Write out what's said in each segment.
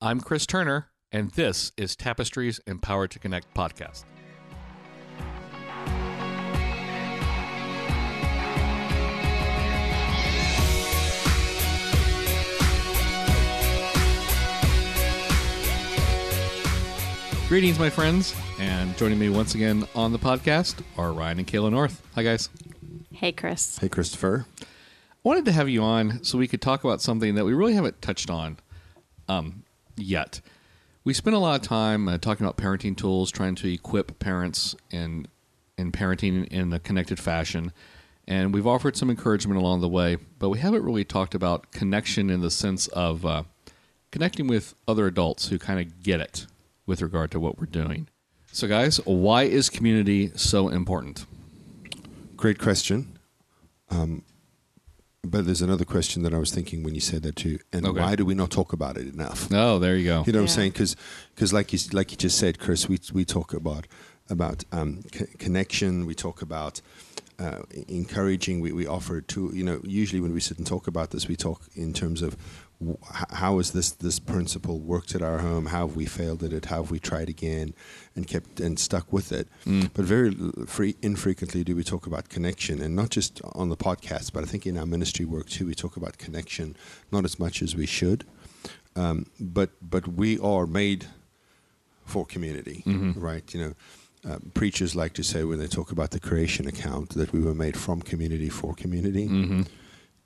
I'm Chris Turner, and this is Tapestry's Empowered to Connect podcast. Greetings, my friends, and joining me once again on the podcast are Ryan and Kayla North. Hi, guys. Hey, Chris. Hey, Christopher. I wanted to have you on so we could talk about something that we really haven't touched on um, yet. We spent a lot of time uh, talking about parenting tools, trying to equip parents in in parenting in a connected fashion, and we've offered some encouragement along the way. But we haven't really talked about connection in the sense of uh, connecting with other adults who kind of get it with regard to what we're doing. So, guys, why is community so important? Great question. Um, but there's another question that I was thinking when you said that too. And Okay. why do we not talk about it enough? Oh, there you go. You know what I'm saying? Because, because like you like you just said, Chris, we we talk about about um, c- connection. We talk about uh, encouraging. We, we offer to you know usually when we sit and talk about this, we talk in terms of w- h- how has this this principle worked at our home? How have we failed at it? How have we tried again and kept and stuck with it? But very free, infrequently do we talk about connection, and not just on the podcast, but I think in our ministry work too, we talk about connection not as much as we should. Um, but but we are made for community, right? You know, uh, preachers like to say when they talk about the creation account that we were made from community for community.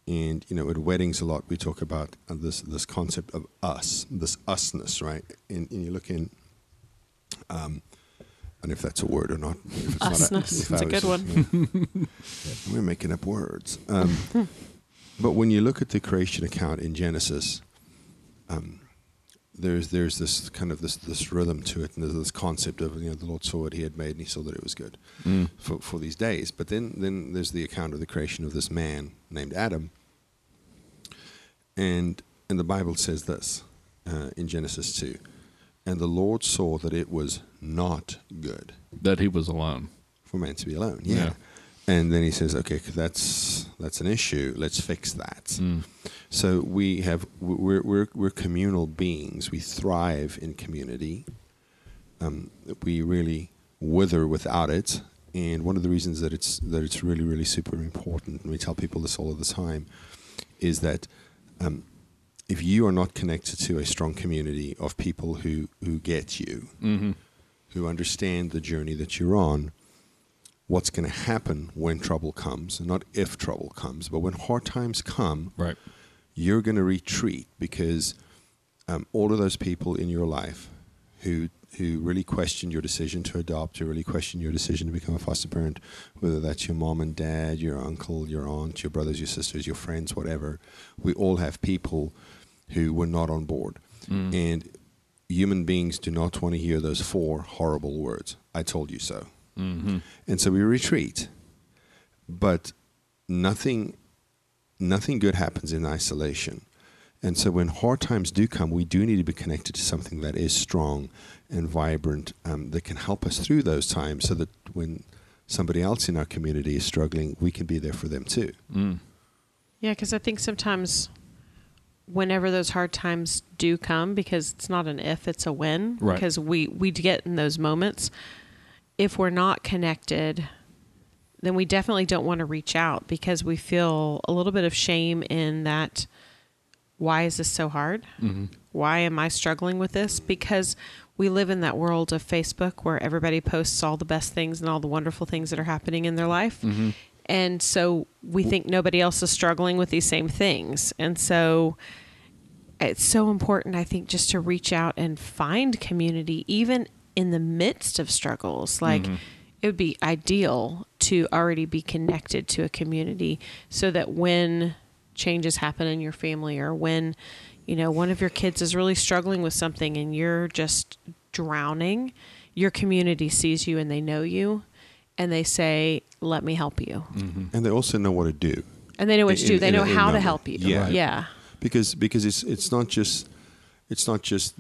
And you know, at weddings a lot we talk about this this concept of us, this usness, right? And, and you look in, um, and if that's a word or not. If it's not Usness. if It's a good yeah. We're making up words. Um, but when you look at the creation account in Genesis, um, there's there's this kind of this this rhythm to it, and there's this concept of you know the Lord saw what He had made, and He saw that it was good for for these days. But then then there's the account of the creation of this man named Adam, and and the Bible says this uh, in Genesis two, and the Lord saw that it was not good That he was alone. for man to be alone. Yeah. Yeah. And then he says, okay, that's that's an issue. Let's fix that. So we have we're we're we're communal beings. We thrive in community. Um, we really wither without it. And one of the reasons that it's that it's really really super important, and we tell people this all of the time, is that um, if you are not connected to a strong community of people who who get you, who understand the journey that you're on, what's going to happen when trouble comes, and not if trouble comes, but when hard times come, Right. you're going to retreat because um, all of those people in your life who who really question your decision to adopt, who really question your decision to become a foster parent, whether that's your mom and dad, your uncle, your aunt, your brothers, your sisters, your friends, whatever, we all have people who were not on board, and human beings do not want to hear those four horrible words. I told you so. And so we retreat. But nothing nothing good happens in isolation. And so when hard times do come, we do need to be connected to something that is strong and vibrant um, that can help us through those times so that when somebody else in our community is struggling, we can be there for them too. Yeah, because I think sometimes whenever those hard times do come, because it's not an if, it's a when, Right. because we, we get in those moments, if we're not connected, then we definitely don't want to reach out because we feel a little bit of shame in that why is this so hard? Mm-hmm. Why am I struggling with this? Because we live in that world of Facebook where everybody posts all the best things and all the wonderful things that are happening in their life. Mm-hmm. And so we think nobody else is struggling with these same things. And so it's so important, I think, just to reach out and find community, even in the midst of struggles. Like, mm-hmm. it would be ideal to already be connected to a community so that when changes happen in your family or when, you know, one of your kids is really struggling with something and you're just drowning, your community sees you and they know you and they say, let me help you. Mm-hmm. And they also know what to do. And they know what to do. They in know in how to help you. Yeah. Yeah. because because it's it's not just it's not just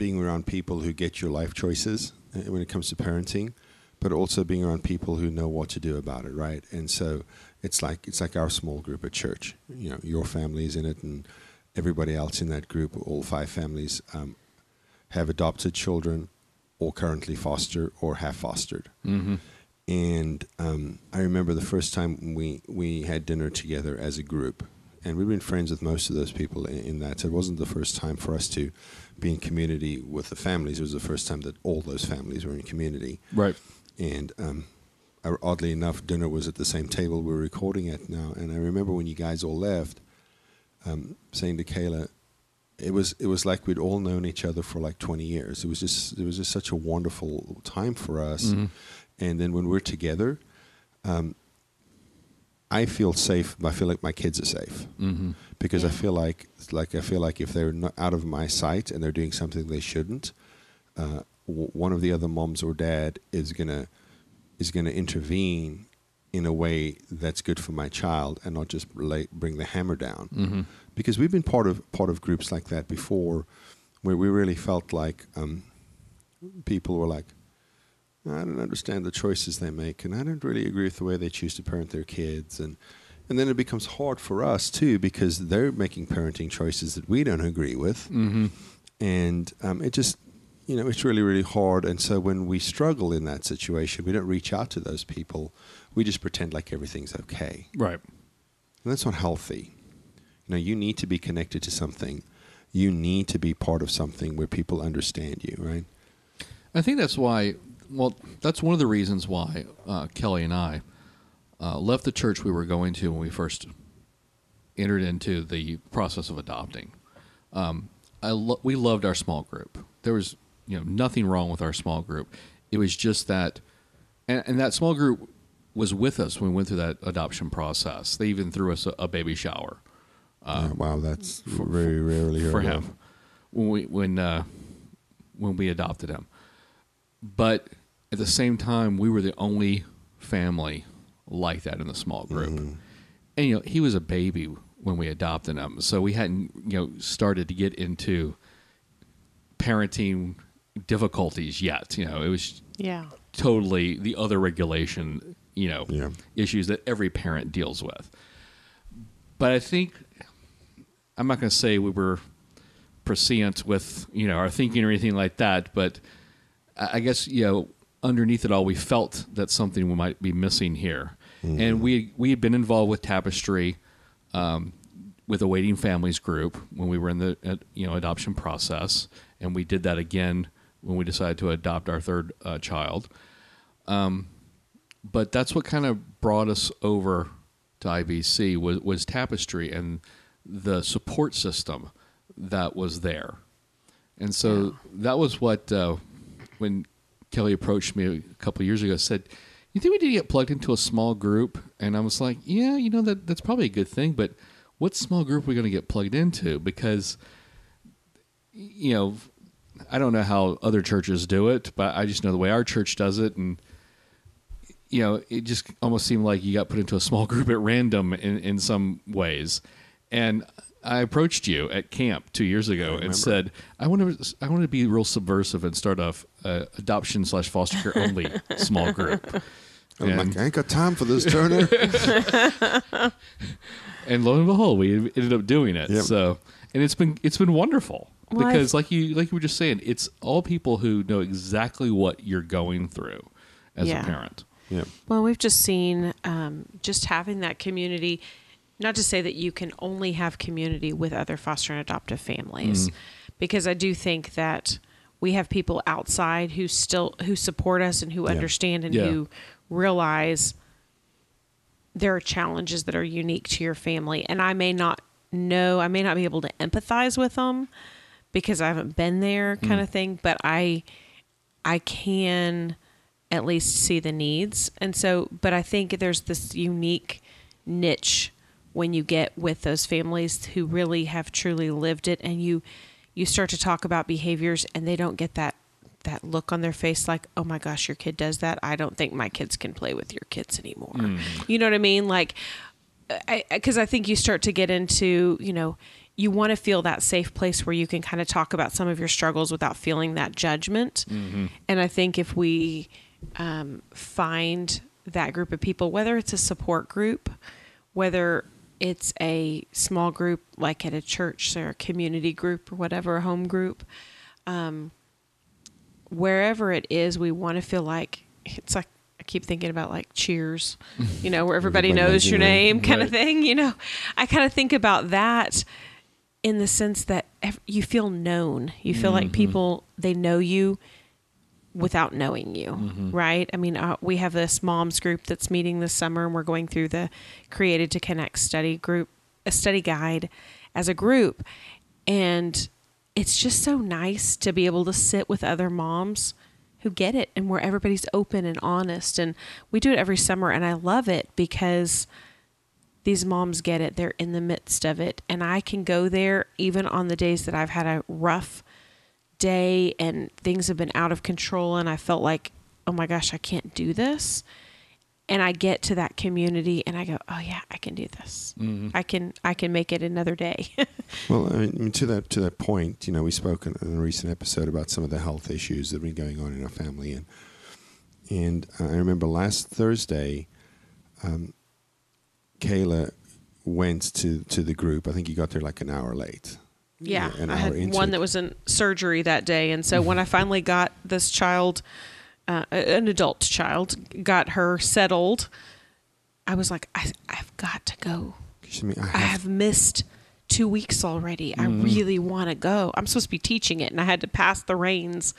being around people who get your life choices uh, when it comes to parenting, but also being around people who know what to do about it, right? And so it's like it's like our small group at church. You know, your family is in it, and everybody else in that group, all five families, um, have adopted children, or currently foster, or have fostered. Mm-hmm. And um, I remember the first time we we had dinner together as a group, and we've been friends with most of those people in, in that. So it wasn't the first time for us to be in community with the families. It was the first time that all those families were in community. Right. And um, oddly enough, dinner was at the same table we're recording at now. And I remember when you guys all left, um, saying to Kayla, it was it was like we'd all known each other for like 20 years. It was just it was just such a wonderful time for us. Mm-hmm. And then when we're together, um, I feel safe. I feel like my kids are safe Mm-hmm. because I feel like like I feel like if they're not out of my sight and they're doing something they shouldn't, uh, w- one of the other moms or dad is gonna is gonna intervene in a way that's good for my child and not just lay, bring the hammer down. Mm-hmm. Because we've been part of part of groups like that before, where we really felt like um, people were like, I don't understand the choices they make, and I don't really agree with the way they choose to parent their kids, and and then it becomes hard for us too because they're making parenting choices that we don't agree with, Mm-hmm. and um, it just you know it's really really hard. And so when we struggle in that situation, we don't reach out to those people. We just pretend like everything's okay, Right. and that's not healthy. You know, you need to be connected to something. You need to be part of something where people understand you, right? I think that's why. Well, that's one of the reasons why uh, Kelly and I uh, left the church we were going to when we first entered into the process of adopting. Um, I lo- we loved our small group. There was you know nothing wrong with our small group. It was just that, and, and that small group was with us when we went through that adoption process. They even threw us a, a baby shower Yeah, wow, that's very rarely for of. him when we when uh, when we adopted him. But at the same time, we were the only family like that in the small group. Mm-hmm. And you know, he was a baby when we adopted him, so we hadn't you know started to get into parenting difficulties yet. You know, it was Yeah. totally the other regulation, you know, Yeah. issues that every parent deals with. But I think I'm not going to say we were prescient with you know our thinking or anything like that, but I I guess you know underneath it all, we felt that something we might be missing here, and we we had been involved with Tapestry. Um, with a waiting families group when we were in the uh, you know adoption process, and we did that again when we decided to adopt our third uh, child. Um, but that's what kind of brought us over to IBC was was Tapestry and the support system that was there, and so that was what uh, when Kelly approached me a couple years ago said. You think we need to get plugged into a small group? And I was like, yeah, you know that that's probably a good thing, but what small group are we going to get plugged into? Because you know, I don't know how other churches do it, but I just know the way our church does it, and you know, it just almost seemed like you got put into a small group at random in in some ways. And I approached you at camp two years ago and said, "I want to, I want to be real subversive and start a uh, adoption slash foster care only small group." I'm And- like, I ain't got time for this, Turner. and lo and behold, we ended up doing it. Yep. So, and it's been it's been wonderful Well, I- because, like you like you were just saying, it's all people who know exactly what you're going through as Yeah. a parent. yeah. Well, we've just seen um, just having that community. Not to say that you can only have community with other foster and adoptive families, mm-hmm. because I do think that we have people outside who still who support us and who Yeah. understand and Yeah. who realize there are challenges that are unique to your family. And I may not know, I may not be able to empathize with them because I haven't been there, mm-hmm. kind of thing. But I, I can at least see the needs. And so, but I think there's this unique niche when you get with those families who really have truly lived it and you you start to talk about behaviors and they don't get that that look on their face like oh my gosh your kid does that. I don't think my kids can play with your kids anymore. You know what i mean? Like because I, think you start to get into you know you want to feel that safe place where you can kind of talk about some of your struggles without feeling that judgment. And i think if we um, find that group of people whether it's a support group whether it's a small group like at a church or a community group or whatever, a home group. Um, wherever it is, we want to feel like it's like I keep thinking about like Cheers, you know, where everybody, Everybody knows your name, name. kind of thing. You know, I kind of think about that in the sense that you feel known. You feel like people they know you without knowing you, right? I mean, uh, we have this moms group that's meeting this summer, and we're going through the Created to Connect study group, a study guide as a group, and it's just so nice to be able to sit with other moms who get it and where everybody's open and honest. And we do it every summer and I love it because these moms get it. They're in the midst of it. And I can go there even on the days that I've had a rough day and things have been out of control and I felt like oh my gosh I can't do this. And I get to that community and I go oh yeah I can do this. I can I can make it another day. Well, I mean, to that to that point, you know, we spoke in, in a recent episode about some of the health issues that have been going on in our family, and and I remember last Thursday, um, Kayla went to to the group. I think he got there like an hour late. Yeah, I had one it. that was in surgery that day, and so when I finally got this child, uh, an adult child, got her settled, I was like, I, I've got to go. I I have, have missed two weeks already. I Mm-hmm. really want to go. I'm supposed to be teaching it, and I had to pass the reins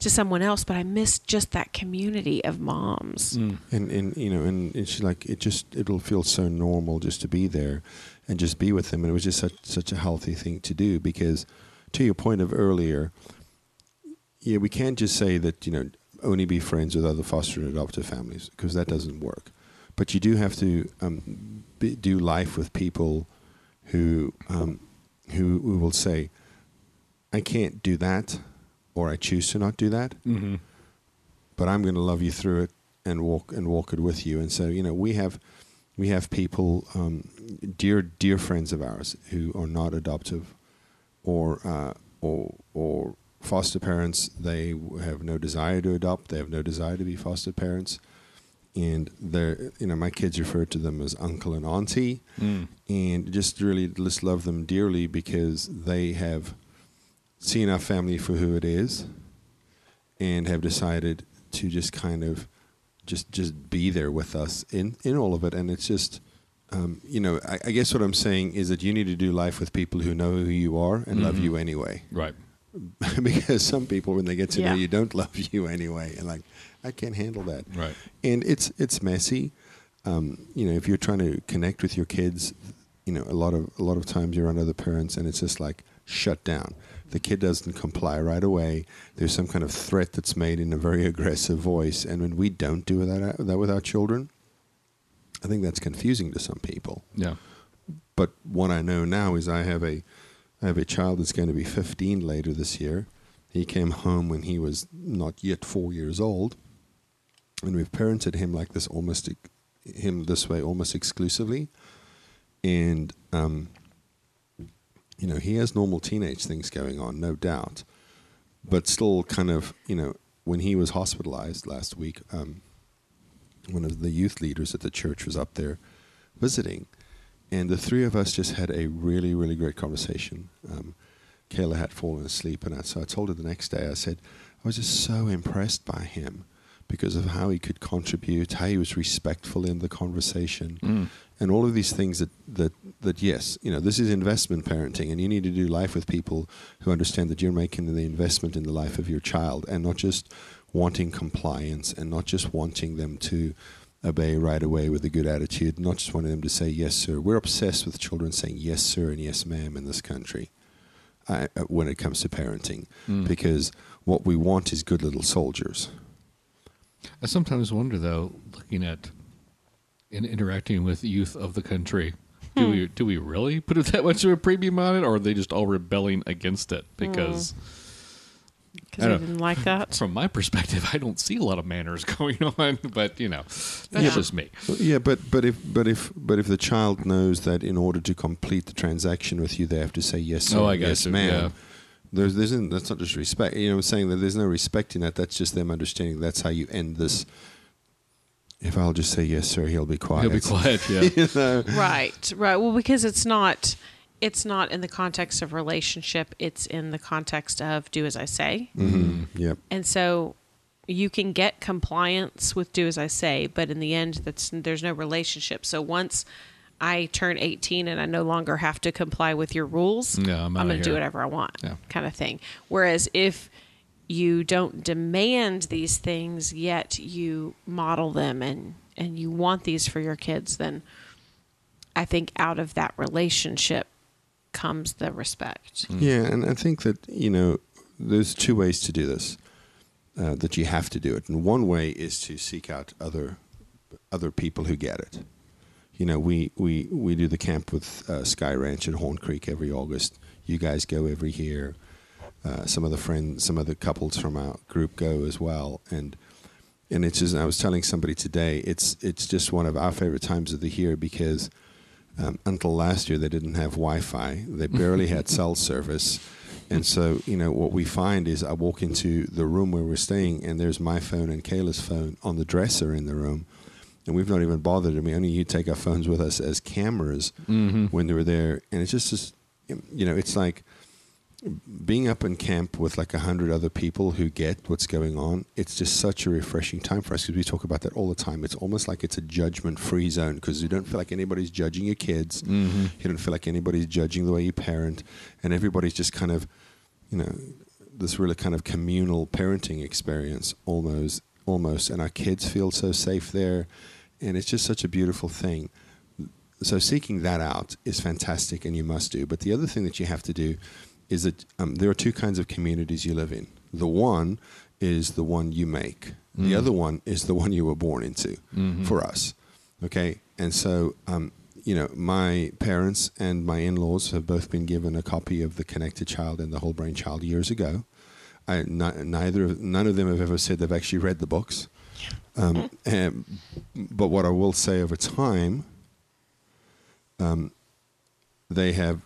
to someone else, but I missed just that community of moms. and and you know, and it's like it just it'll feel so normal just to be there, and just be with them. And it was just such such a healthy thing to do because, to your point of earlier, yeah, we can't just say that you know only be friends with other foster and adoptive families because that doesn't work. But you do have to um, be, do life with people who um, who who will say, "I can't do that," or "I choose to not do that." Mm-hmm. but I'm going to love you through it and walk and walk it with you. And so, you know, we have we have people, um, dear dear friends of ours, who are not adoptive or uh, or or foster parents. They have no desire to adopt. They have no desire to be foster parents. And they're, you know, my kids refer to them as uncle and auntie, Mm. and just really just love them dearly because they have seen our family for who it is, and have decided to just kind of just just be there with us in in all of it and it's just um, you know I, I guess what i'm saying is that you need to do life with people who know who you are and love Mhm. you anyway Right. because some people when they get to know you don't love you anyway and like i can't handle that Right. and it's it's messy. Um, you know, if you're trying to connect with your kids, you know, a lot of a lot of times you're on other parents, and it's just like shut down. The kid doesn't comply right away. There's some kind of threat that's made in a very aggressive voice, and when we don't do that that with our children, I think that's confusing to some people. Yeah. But what I know now is I have a I have a child that's going to be 15 later this year. He came home when he was not yet four years old, and we've parented him like this, almost him this way, almost exclusively. And um, you know, he has normal teenage things going on, no doubt, but still, kind of, you know, when he was hospitalized last week, um, one of the youth leaders at the church was up there visiting, and the three of us just had a really, really great conversation. Um, Kayla had fallen asleep, and I, so I told her the next day. I said I was just so impressed by him because of how he could contribute, how he was respectful in the conversation, Mm. And all of these things that that that yes, you know, this is investment parenting, and you need to do life with people who understand that you're making the investment in the life of your child, and not just wanting compliance, and not just wanting them to obey right away with a good attitude, not just wanting them to say yes, sir. We're obsessed with children saying yes, sir, and yes, ma'am in this country. I, uh, when it comes to parenting, Mm. because what we want is good little soldiers. I sometimes wonder, though, looking at and interacting with youth of the country, do hmm. we do we really put that much of a premium on it, or are they just all rebelling against it? Hmm. Because Because I I don't- didn't like that. from my perspective, I don't see a lot of manners going on. But you know, that's Yeah. just me. Yeah, but but if but if but if the child knows that in order to complete the transaction with you, they have to say yes, sir, Oh, I yes, gotcha, ma'am. yeah. There's, there's that's not just respect. You know, I'm saying that there's no respect in that. That's just them understanding that's how you end this if I'll just say yes, sir, he'll be quiet. He'll be quiet. Yeah. you know? Right, right. Well, because it's not it's not in the context of relationship, it's in the context of do as I say. Mhm. Yep. And so you can get compliance with do as I say, but in the end that's there's no relationship. So once I turn 18 and I no longer have to comply with your rules, Yeah, I'm I'm going to do whatever I want, Yeah. kind of thing. Whereas if you don't demand these things yet you model them and and you want these for your kids, then I think out of that relationship comes the respect. Yeah, and I think that you know there's two ways to do this. Uh, that you have to do it, and one way is to seek out other other people who get it. You know, we we we do the camp with uh, Sky Ranch at Horn Creek every August. You guys go every year. Uh, some of the friends, some of the couples from our group go as well, and and it's just. I was telling somebody today, it's it's just one of our favorite times of the year because um, until last year they didn't have Wi-Fi. They barely had cell service, and so you know what we find is I walk into the room where we're staying, and there's my phone and Kayla's phone on the dresser in the room, and we've not even bothered. I mean, only you take our phones with us as cameras when they were there, and it's just, just you know, it's like being up in camp with like a hundred other people who get what's going on, it's just such a refreshing time for us because we talk about that all the time. It's almost like it's a judgment-free zone because you don't feel like anybody's judging your kids. Mm-hmm. You don't feel like anybody's judging the way you parent, and everybody's just kind of, you know, this really kind of communal parenting experience almost, almost, and our kids feel so safe there, and it's just such a beautiful thing. So seeking that out is fantastic and you must do. But the other thing that you have to do is that um, there are two kinds of communities you live in. The one is the one you make. The other one is the one you were born into for us. Okay? And so um, you know my parents and my in-laws have both been given a copy of the connected child and the whole brain child years ago. I, ni- neither of, none of them have ever said they've actually read the books. Um, and, but what i will say over time um, they have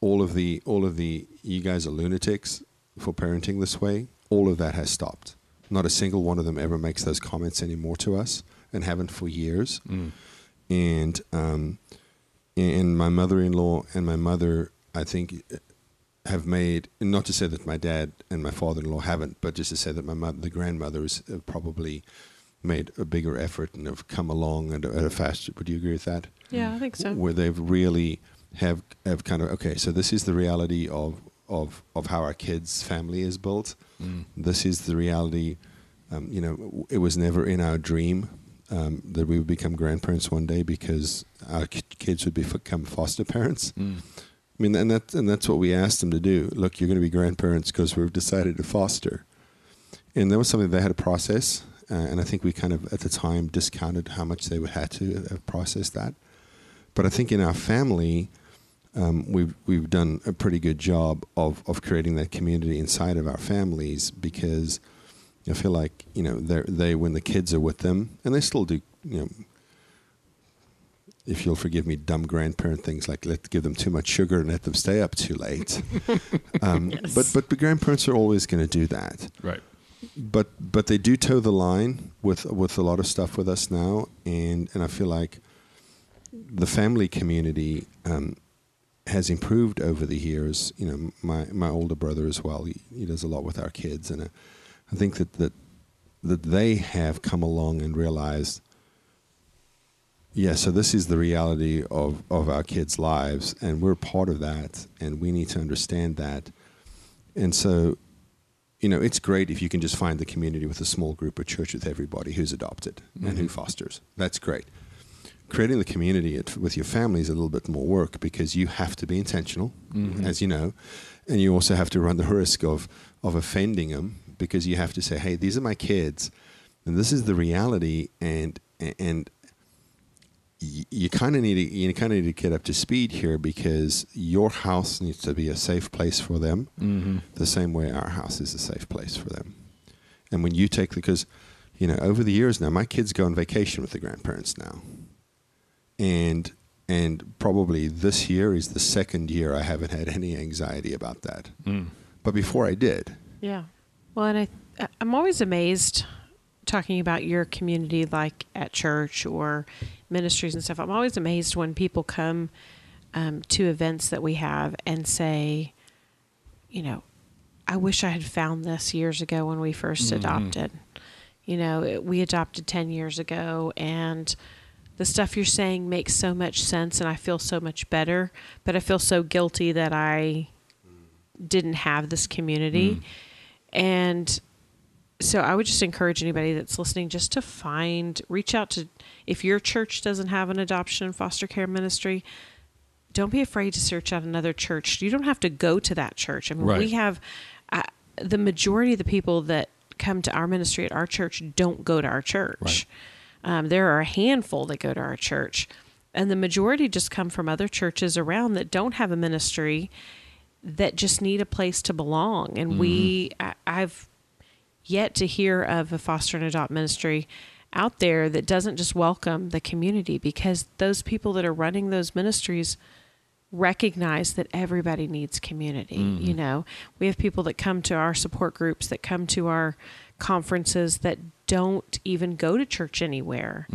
all of the all of the you guys are lunatics for parenting this way. All of that has stopped. Not a single one of them ever makes those comments anymore to us, and haven't for years. And um, and my mother-in-law and my mother, I think, have made not to say that my dad and my father-in-law haven't, but just to say that my mother, the grandmothers, have probably made a bigger effort and have come along at a, at a faster. Would you agree with that? Yeah, I think so. where they've really have have kind of okay so this is the reality of of of how our kids family is built this is the reality um, you know it was never in our dream um, that we would become grandparents one day because our kids would become foster parents I mean, and that and that's what we asked them to do. Look, you're going to be grandparents because we've decided to foster, and that was something they had to process. Uh, and I think we kind of at the time discounted how much they would had to have processed that. But I think in our family, um, we've we've done a pretty good job of of creating that community inside of our families because I feel like you know they they when the kids are with them and they still do you know if you'll forgive me, dumb grandparent things like let give them too much sugar and let them stay up too late. um, Yes. But but the grandparents are always going to do that. Right. But but they do toe the line with with a lot of stuff with us now, and and I feel like the family community um, has improved over the years. You know, my my older brother as well. He, he does a lot with our kids, and uh, I think that that that they have come along and realized yeah, so this is the reality of, of our kids' lives, and we're part of that, and we need to understand that. And so, you know, it's great if you can just find the community with a small group or church with everybody who's adopted and who fosters. That's great. Creating the community at, with your family is a little bit more work because you have to be intentional, as you know, and you also have to run the risk of, of offending them because you have to say, hey, these are my kids, and this is the reality, and and you kind of need to you kind of need to get up to speed here because your house needs to be a safe place for them, Mm-hmm. the same way our house is a safe place for them. And when you take because you know over the years now, my kids go on vacation with the grandparents now, and and probably this year is the second year I haven't had any anxiety about that. Mm. But before I did, Yeah. Well, and I I'm always amazed talking about your community, like at church or ministries and stuff, I'm always amazed when people come um, to events that we have and say, you know, I wish I had found this years ago when we 1st Mm-hmm. adopted. You know, it, we adopted 10 years ago, and the stuff you're saying makes so much sense, and I feel so much better, but I feel so guilty that I didn't have this community. And so I would just encourage anybody that's listening just to find, reach out to, if your church doesn't have an adoption and foster care ministry, don't be afraid to search out another church. You don't have to go to that church. I mean, Right. we have uh, the majority of the people that come to our ministry at our church don't go to our church. Um, there are a handful that go to our church, and the majority just come from other churches around that don't have a ministry that just need a place to belong. And we, I, I've yet to hear of a foster and adopt ministry out there that doesn't just welcome the community because those people that are running those ministries recognize that everybody needs community. You know, we have people that come to our support groups, that come to our conferences that don't even go to church anywhere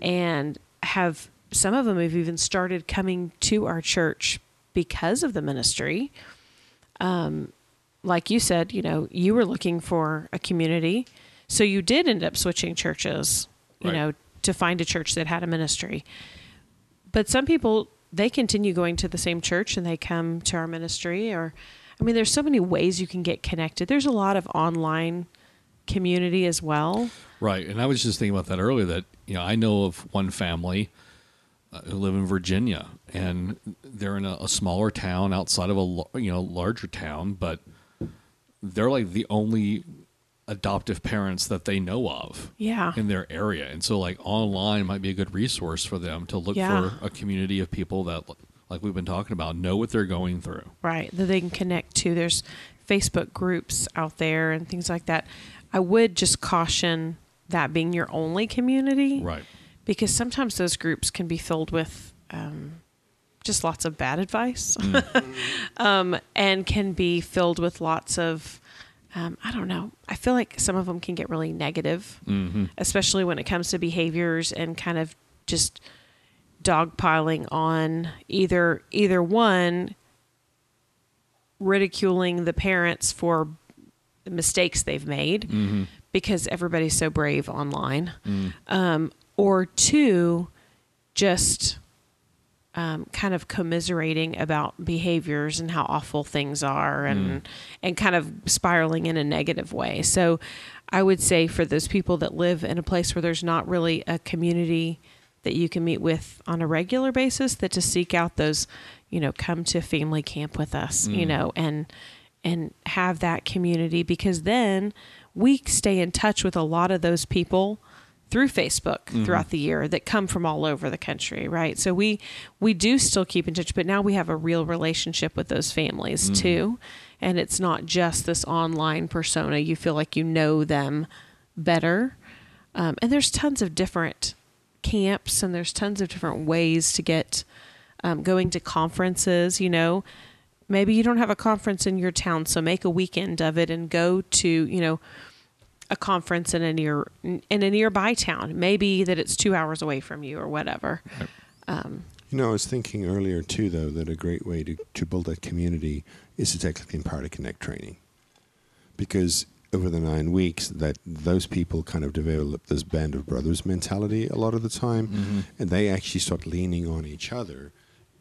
and have some of them have even started coming to our church because of the ministry. Um, like you said, you know, you were looking for a community, so you did end up switching churches, you Right. know, to find a church that had a ministry. But some people they continue going to the same church and they come to our ministry or I mean there's so many ways you can get connected. There's a lot of online community as well. Right, and I was just thinking about that earlier. That you know, I know of one family uh, who live in Virginia, and they're in a, a smaller town outside of a you know larger town, but they're like the only adoptive parents that they know of Yeah. in their area, and so like online might be a good resource for them to look Yeah. for a community of people that, like we've been talking about, know what they're going through. right that they can connect to there's facebook groups out there and things like that i would just caution that being your only community Right. because sometimes those groups can be filled with um, just lots of bad advice um, and can be filled with lots of um, i don't know i feel like some of them can get really negative Mm-hmm. especially when it comes to behaviors and kind of just dogpiling on either either one ridiculing the parents for the mistakes they've made Mm-hmm. because everybody's so brave online um, or two just um, kind of commiserating about behaviors and how awful things are and and kind of spiraling in a negative way. So i would say for those people that live in a place where there's not really a community that you can meet with on a regular basis that to seek out those you know come to family camp with us you know and and have that community because then we stay in touch with a lot of those people through Facebook throughout the year that come from all over the country, right? So we we do still keep in touch, but now we have a real relationship with those families too, and it's not just this online persona. You feel like you know them better, um, and there's tons of different camps, and there's tons of different ways to get um, going to conferences. You know, maybe you don't have a conference in your town, so make a weekend of it and go to you know a conference in a near in a nearby town. Maybe that it's two hours away from you or whatever. Um, You know, I was thinking earlier too, though, that a great way to, to build that community is to take like the Empowered to Connect training, because over the nine weeks, that those people kind of develop this band of brothers mentality a lot of the time, and they actually start leaning on each other,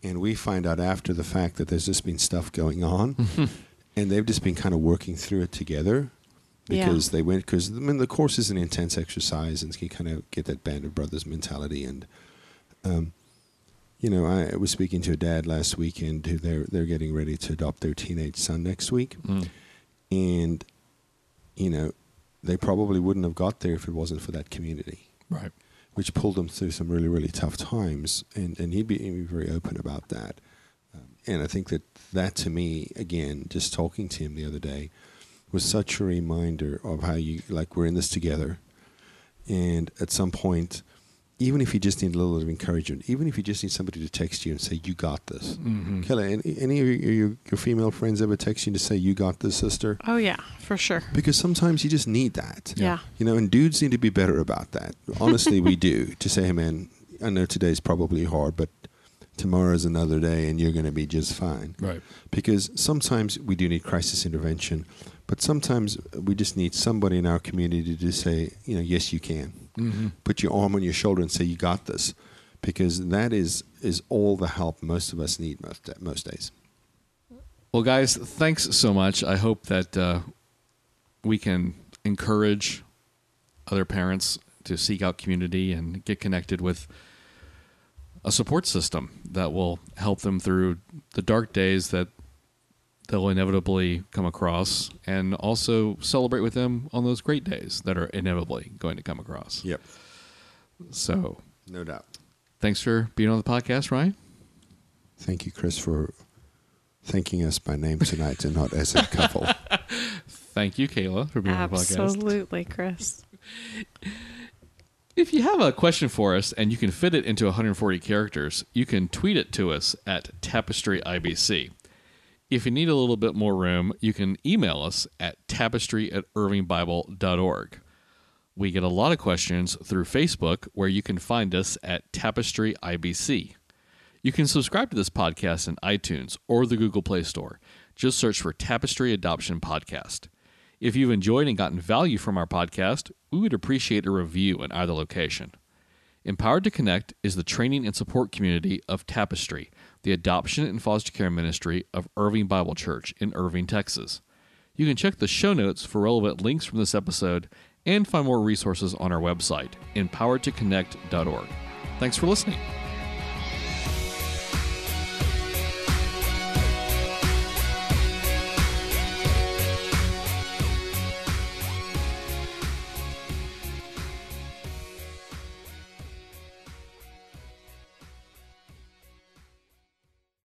and we find out after the fact that there's just been stuff going on, and they've just been kind of working through it together. Yeah. Because they went, because I mean, the course is an intense exercise, and you kind of get that band of brothers mentality, and um, you know, I was speaking to a dad last weekend who they're they're getting ready to adopt their teenage son next week, Mm. and you know, they probably wouldn't have got there if it wasn't for that community, Right. which pulled them through some really really tough times, and and he'd be, he'd be very open about that, um, and I think that that to me again, just talking to him the other day, was such a reminder of how you like we're in this together, and at some point even if you just need a little bit of encouragement, even if you just need somebody to text you and say, "You got this." Mm-hmm. Kelly, any, any of your, your, your female friends ever text you to say, "You got this, sister"? Oh yeah, for sure. Because sometimes you just need that. Yeah. You know, and dudes need to be better about that. Honestly, we do. To say, hey, man, I know today's probably hard, but tomorrow's another day and you're going to be just fine. Right. Because sometimes we do need crisis intervention, but sometimes we just need somebody in our community to say, you know, yes, you can. Mm-hmm. Put your arm on your shoulder and say, you got this. Because that is, is all the help most of us need most, most days. Well, guys, thanks so much. I hope that uh, we can encourage other parents to seek out community and get connected with a support system that will help them through the dark days that they'll inevitably come across and also celebrate with them on those great days that are inevitably going to come across. Yep. So, No doubt. thanks for being on the podcast, Ryan. Thank you, Chris, for thanking us by name tonight and not as a couple. Thank you, Kayla, for being on the podcast. Absolutely, Chris. If you have a question for us and you can fit it into 140 characters, you can tweet it to us at Tapestry IBC. If you need a little bit more room, you can email us at tapestry at irvingbible.org. We get a lot of questions through Facebook, where you can find us at Tapestry IBC. You can subscribe to this podcast in iTunes or the Google Play Store. Just search for Tapestry Adoption Podcast. If you've enjoyed and gotten value from our podcast, we would appreciate a review in either location. Empowered to Connect is the training and support community of Tapestry, the adoption and foster care ministry of Irving Bible Church in Irving, Texas. You can check the show notes for relevant links from this episode and find more resources on our website, empoweredtoconnect.org. Thanks for listening.